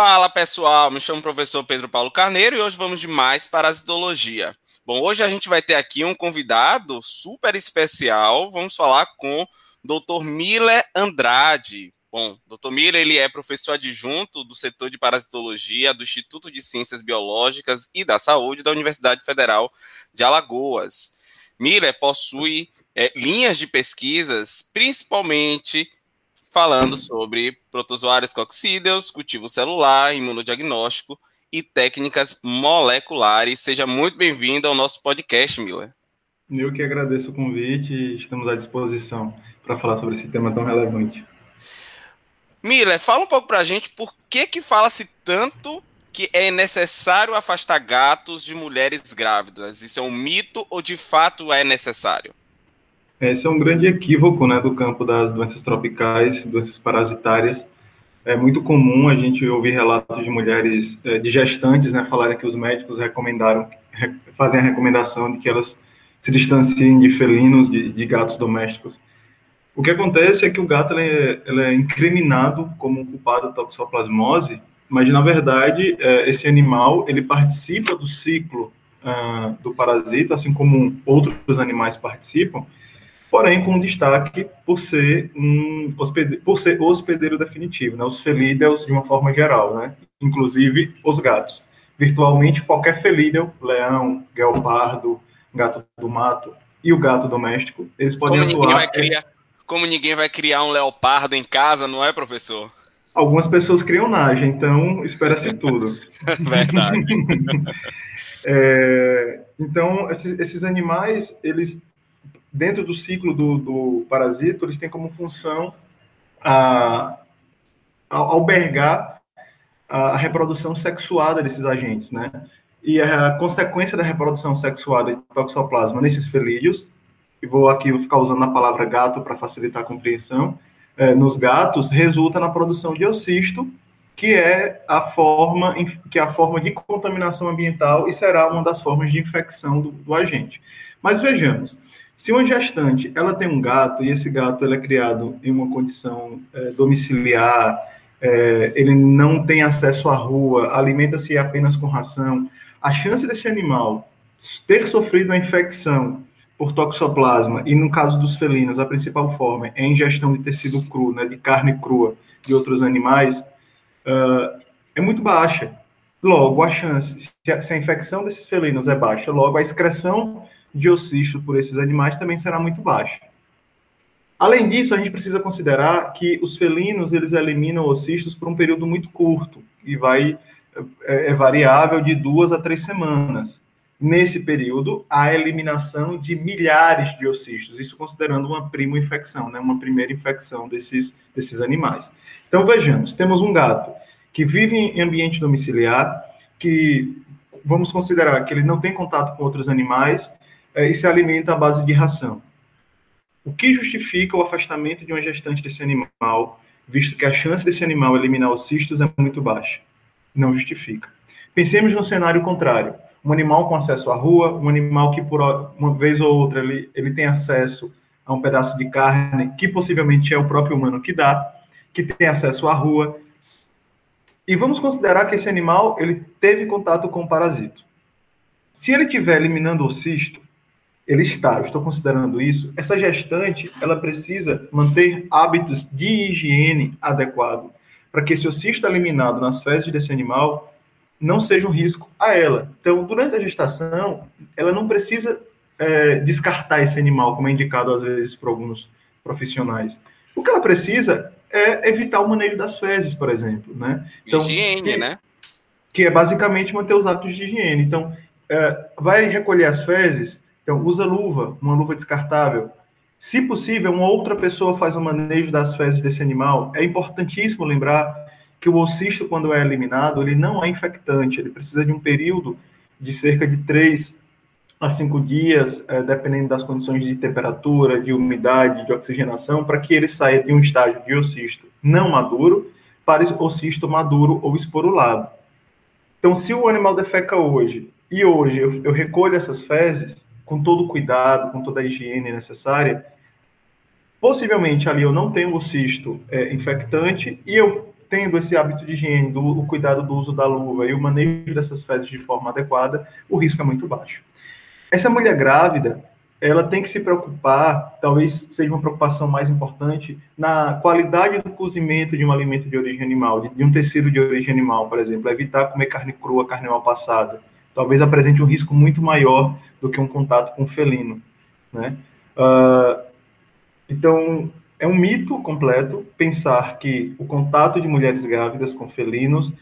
Fala pessoal, me chamo o professor Pedro Paulo Carneiro e hoje vamos de mais parasitologia. Bom, hoje a gente vai ter aqui um convidado super especial. Vamos falar com o Dr. Miller Andrade. Bom, Dr. Miller ele é professor adjunto do setor de parasitologia do Instituto de Ciências Biológicas e da Saúde da Universidade Federal de Alagoas. Miller possui é, linhas de pesquisas, principalmente falando sobre protozoários coccídeos, cultivo celular, imunodiagnóstico e técnicas moleculares. Seja muito bem-vindo ao nosso podcast, Miller. Eu que agradeço o convite e estamos à disposição para falar sobre esse tema tão relevante. Miller, fala um pouco para a gente por que que fala-se tanto que é necessário afastar gatos de mulheres grávidas. Isso é um mito ou de fato é necessário? Esse é um grande equívoco né, do campo das doenças tropicais, doenças parasitárias. É muito comum a gente ouvir relatos de mulheres, é, de gestantes, né, falarem que os médicos recomendaram, fazem a recomendação de que elas se distanciem de felinos, de, de gatos domésticos. O que acontece é que o gato ele é, ele é incriminado como culpado da toxoplasmose, mas na verdade é, esse animal ele participa do ciclo uh, do parasita, assim como outros animais participam, porém com destaque por ser um hospedeiro, por ser hospedeiro definitivo, né? Os felídeos de uma forma geral, né? Inclusive os gatos. Virtualmente qualquer felídeo, leão, guepardo, gato do mato e o gato doméstico, eles podem como atuar. Ninguém criar, como ninguém vai criar um leopardo em casa, não é, professor? Algumas pessoas criam nage, então espera-se tudo. Verdade. é, então, esses, esses animais, eles dentro do ciclo do, do parasito, eles têm como função a, a albergar a, reprodução sexuada desses agentes, né? E a consequência da reprodução sexuada de toxoplasma nesses felídeos, e vou aqui ficar usando a palavra gato para facilitar a compreensão, é, nos gatos, resulta na produção de ocisto, que é a forma que é a forma de contaminação ambiental e será uma das formas de infecção do, do agente. Mas vejamos, se uma gestante ela tem um gato e esse gato ele é criado em uma condição é, domiciliar, é, ele não tem acesso à rua, alimenta-se apenas com ração, a chance desse animal ter sofrido uma infecção por toxoplasma, e no caso dos felinos, a principal forma é a ingestão de tecido cru, né, de carne crua de outros animais, uh, é muito baixa. Logo, a chance, se a, se a infecção desses felinos é baixa, logo a excreção de ocisto por esses animais também será muito baixa. Além disso, a gente precisa considerar que os felinos eles eliminam ocistos por um período muito curto e vai é, é variável de duas a três semanas. Nesse período, há eliminação de milhares de ocistos, isso considerando uma prima infecção, né, uma primeira infecção desses, desses animais. Então, vejamos, temos um gato que vive em ambiente domiciliar, que vamos considerar que ele não tem contato com outros animais e se alimenta à base de ração. O que justifica o afastamento de uma gestante desse animal, visto que a chance desse animal eliminar os cistos é muito baixa? Não justifica. Pensemos no cenário contrário. Um animal com acesso à rua, um animal que por uma vez ou outra ele, ele tem acesso a um pedaço de carne que possivelmente é o próprio humano que dá, que tem acesso à rua. E vamos considerar que esse animal ele teve contato com o parasito. Se ele estiver eliminando o cisto, ele está, eu estou considerando isso, essa gestante, ela precisa manter hábitos de higiene adequado para que esse ocisto eliminado nas fezes desse animal não seja um risco a ela. Então, durante a gestação, ela não precisa é, descartar esse animal, como é indicado às vezes por alguns profissionais. O que ela precisa é evitar o manejo das fezes, por exemplo, né? Então, higiene, né? Que é basicamente manter os hábitos de higiene. Então, é, vai recolher as fezes, então, usa luva, uma luva descartável. Se possível, uma outra pessoa faz o manejo das fezes desse animal. É importantíssimo lembrar que o ocisto, quando é eliminado, ele não é infectante, ele precisa de um período de cerca de 3 a 5 dias, é, dependendo das condições de temperatura, de umidade, de oxigenação, para que ele saia de um estágio de ocisto não maduro para ocisto maduro ou esporulado. Então, se o animal defeca hoje e hoje eu, eu recolho essas fezes, com todo o cuidado, com toda a higiene necessária, possivelmente ali eu não tenho o cisto é, infectante e eu tendo esse hábito de higiene, do, o cuidado do uso da luva e o manejo dessas fezes de forma adequada, o risco é muito baixo. Essa mulher grávida, ela tem que se preocupar, talvez seja uma preocupação mais importante, na qualidade do cozimento de um alimento de origem animal, de, de um tecido de origem animal, por exemplo, evitar comer carne crua, carne mal passada. Talvez apresente um risco muito maior do que um contato com felino, né? Uh, então, é um mito completo pensar que o contato de mulheres grávidas com felinos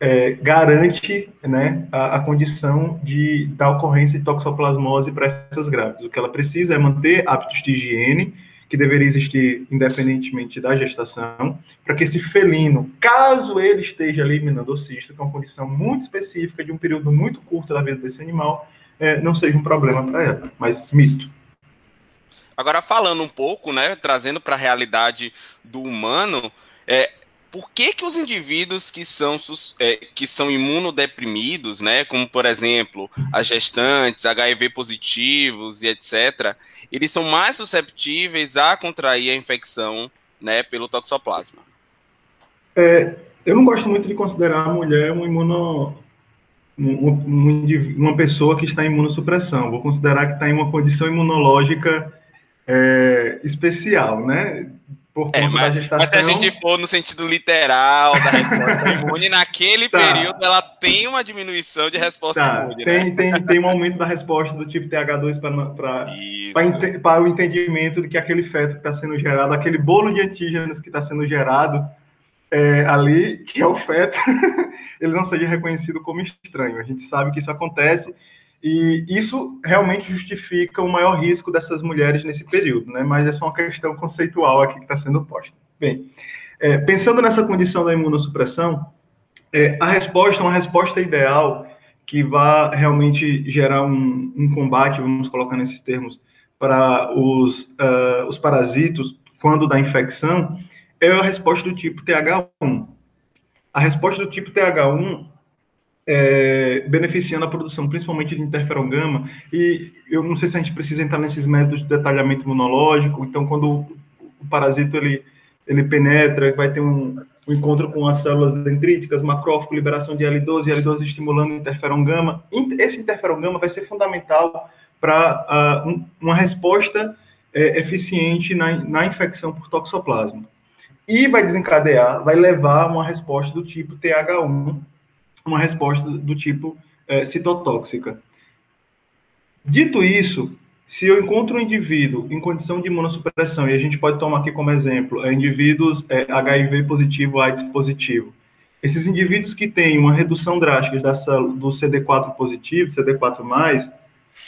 é, garante né, a, a, condição de, da ocorrência de toxoplasmose para essas grávidas. O que ela precisa é manter hábitos de higiene, que deveria existir independentemente da gestação, para que esse felino, caso ele esteja eliminando o cisto, que é uma condição muito específica, de um período muito curto da vida desse animal, é, não seja um problema para ela. Mas mito. Agora, falando um pouco, né, trazendo para a realidade do humano, é, por que, que os indivíduos que são, é, que são imunodeprimidos, né, como por exemplo as gestantes, HIV positivos e etc., eles são mais susceptíveis a contrair a infecção né, pelo toxoplasma? É, eu não gosto muito de considerar a mulher um imuno, um, um, uma pessoa que está em imunossupressão. Vou considerar que está em uma condição imunológica é, especial, né? Por é, conta é, mas, da gestação. Mas se a gente for no sentido literal da resposta imune, naquele tá. período ela tem uma diminuição de resposta tá. imune. Tem, né? tem, tem um aumento da resposta do tipo TH2 para, para o entendimento de que aquele feto que está sendo gerado, aquele bolo de antígenos que está sendo gerado é, ali, que é o feto, ele não seja reconhecido como estranho. A gente sabe que isso acontece e isso realmente justifica o maior risco dessas mulheres nesse período, né? Mas é só uma questão conceitual aqui que está sendo posta. Bem, é, pensando nessa condição da imunossupressão, é, a resposta, uma resposta ideal que vá realmente gerar um, um combate, vamos colocar nesses termos, para os, uh, os parasitos quando da infecção, é a resposta do tipo TH1. A resposta do tipo TH1 é, beneficiando a produção, principalmente de interferon gama. E eu não sei se a gente precisa entrar nesses métodos de detalhamento imunológico. Então, quando o, parasito ele, ele penetra, vai ter um, um, encontro com as células dendríticas, macrófago, liberação de L12, L12 estimulando interferon gama. Esse interferon gama vai ser fundamental para uh, um, uma resposta é, eficiente na, na infecção por toxoplasma. E vai desencadear, vai levar uma resposta do tipo TH1, uma resposta do tipo é, citotóxica. Dito isso, se eu encontro um indivíduo em condição de imunossupressão, e a gente pode tomar aqui como exemplo, é, indivíduos é, HIV positivo, AIDS positivo, esses indivíduos que têm uma redução drástica da do CD4 positivo, CD4+,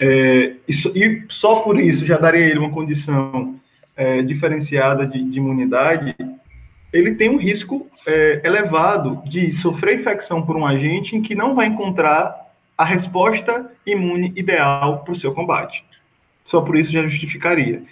é, e, e, só por isso já daria ele uma condição é, diferenciada de, de imunidade, ele tem um risco é, elevado de sofrer infecção por um agente em que não vai encontrar a resposta imune ideal para o seu combate. Só por isso já justificaria.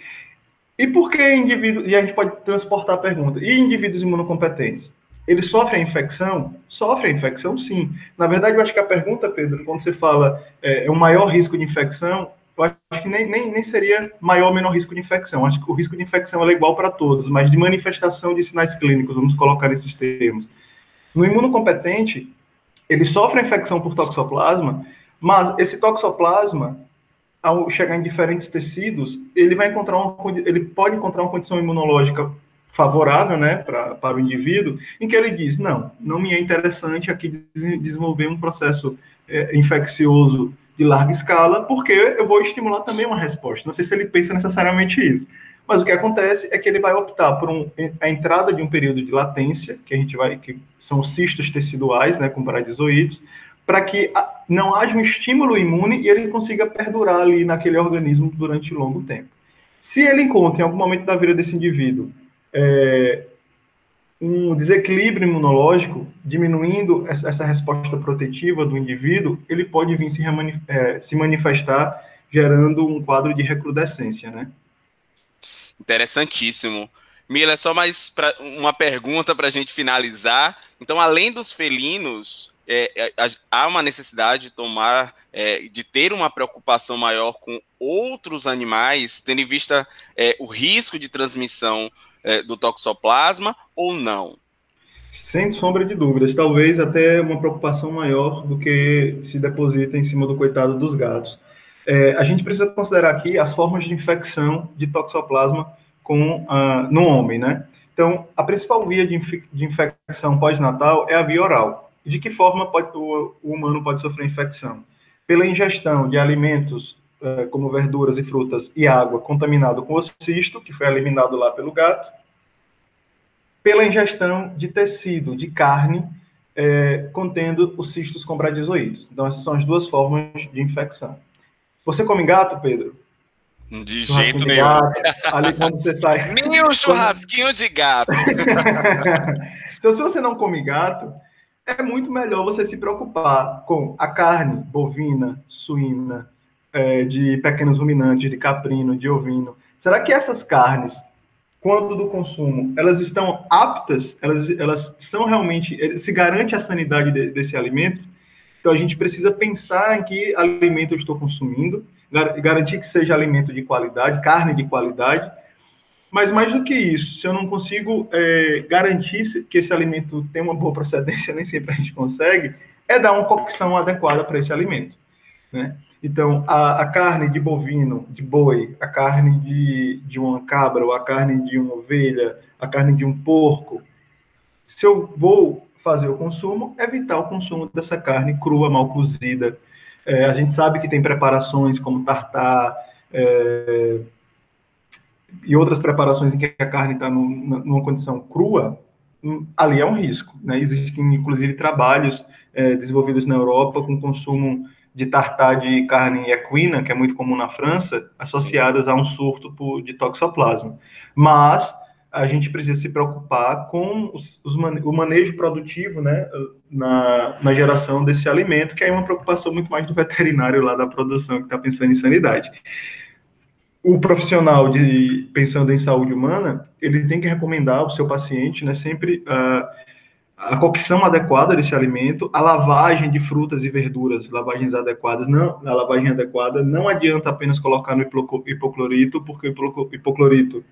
E por que indivíduos, e a gente pode transportar a pergunta, e indivíduos imunocompetentes? Eles sofrem a infecção? Sofrem a infecção, sim. Na verdade, eu acho que a pergunta, Pedro, quando você fala é, é o maior risco de infecção, eu acho que nem, nem, nem seria maior ou menor risco de infecção. Acho que o risco de infecção é igual para todos, mas de manifestação de sinais clínicos, vamos colocar nesses termos. No imunocompetente, ele sofre infecção por toxoplasma, mas esse toxoplasma, ao chegar em diferentes tecidos, ele vai encontrar uma, ele pode encontrar uma condição imunológica favorável, né, pra, para o indivíduo, em que ele diz, não, não me é interessante aqui desenvolver um processo é, infeccioso de larga escala, porque eu vou estimular também uma resposta. Não sei se ele pensa necessariamente isso. Mas o que acontece é que ele vai optar por um, a entrada de um período de latência, que a gente vai, que são cistos teciduais, né, com paradisoídos, para que não haja um estímulo imune e ele consiga perdurar ali naquele organismo durante longo tempo. Se ele encontra em algum momento da vida desse indivíduo é, um desequilíbrio imunológico, diminuindo essa resposta protetiva do indivíduo, ele pode vir se, é, se manifestar gerando um quadro de recrudescência, né? Interessantíssimo. Mila, só mais pra, uma pergunta para a gente finalizar. Então, além dos felinos, é, é há uma necessidade de tomar, é, de ter uma preocupação maior com outros animais, tendo em vista é, o risco de transmissão é, do toxoplasma ou não? Sem sombra de dúvidas, talvez até uma preocupação maior do que se deposita em cima do coitado dos gatos. É, a gente precisa considerar aqui as formas de infecção de toxoplasma com, uh, no homem, né? Então, a principal via de, inf de infecção pós-natal é a via oral. De que forma pode, o, o, humano pode sofrer infecção? Pela ingestão de alimentos como verduras e frutas e água contaminado com o cisto, que foi eliminado lá pelo gato, pela ingestão de tecido, de carne, é, contendo os cistos com bradizoides. Então, essas são as duas formas de infecção. Você come gato, Pedro? De jeito nenhum. Gato, ali quando você sai. Nem um churrasquinho de gato. então, se você não come gato, é muito melhor você se preocupar com a carne bovina, suína, é, de pequenos ruminantes, de caprino, de ovino. Será que essas carnes quanto do consumo, elas estão aptas, elas, elas são realmente, se garante a sanidade de, desse alimento, então a gente precisa pensar em que alimento eu estou consumindo, garantir que seja alimento de qualidade, carne de qualidade, mas mais do que isso, se eu não consigo é, garantir que esse alimento tem uma boa procedência, nem sempre a gente consegue, é dar uma cocção adequada para esse alimento, né? Então, a, a, carne de bovino, de boi, a carne de, de uma cabra, ou a carne de uma ovelha, a carne de um porco, se eu vou fazer o consumo, evitar o consumo dessa carne crua, mal cozida. É, a gente sabe que tem preparações como tartar é, e outras preparações em que a carne está numa condição crua, hum, ali é um risco. Né? Existem, inclusive, trabalhos é, desenvolvidos na Europa com consumo de tartar de carne equina, que é muito comum na França, associadas a um surto de toxoplasma. Mas a gente precisa se preocupar com os, os o manejo produtivo né, na, na geração desse alimento, que é uma preocupação muito mais do veterinário lá da produção, que está pensando em sanidade. O profissional de pensando em saúde humana, ele tem que recomendar ao seu paciente né, sempre uh, a cocção adequada desse alimento, a lavagem de frutas e verduras, lavagens adequadas. Não, a lavagem adequada não adianta apenas colocar no hipoclorito, porque o hipoclorito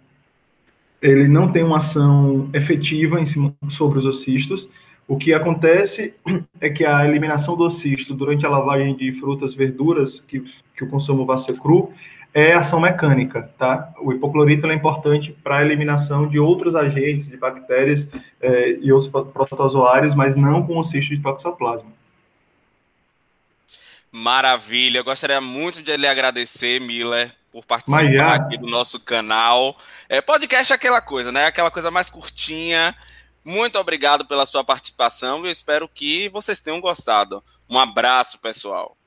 ele não tem uma ação efetiva em cima, sobre os ocistos. O que acontece é que a eliminação do ocisto durante a lavagem de frutas, verduras, que, que o consumo vai ser cru, é ação mecânica, tá? O hipoclorito é importante para a eliminação de outros agentes, de bactérias é, e outros protozoários, mas não com o cisto de toxoplasma. Maravilha, eu gostaria muito de lhe agradecer, Miller, por participar aqui do nosso canal. É, podcast é aquela coisa, né? Aquela coisa mais curtinha. Muito obrigado pela sua participação e eu espero que vocês tenham gostado. Um abraço, pessoal.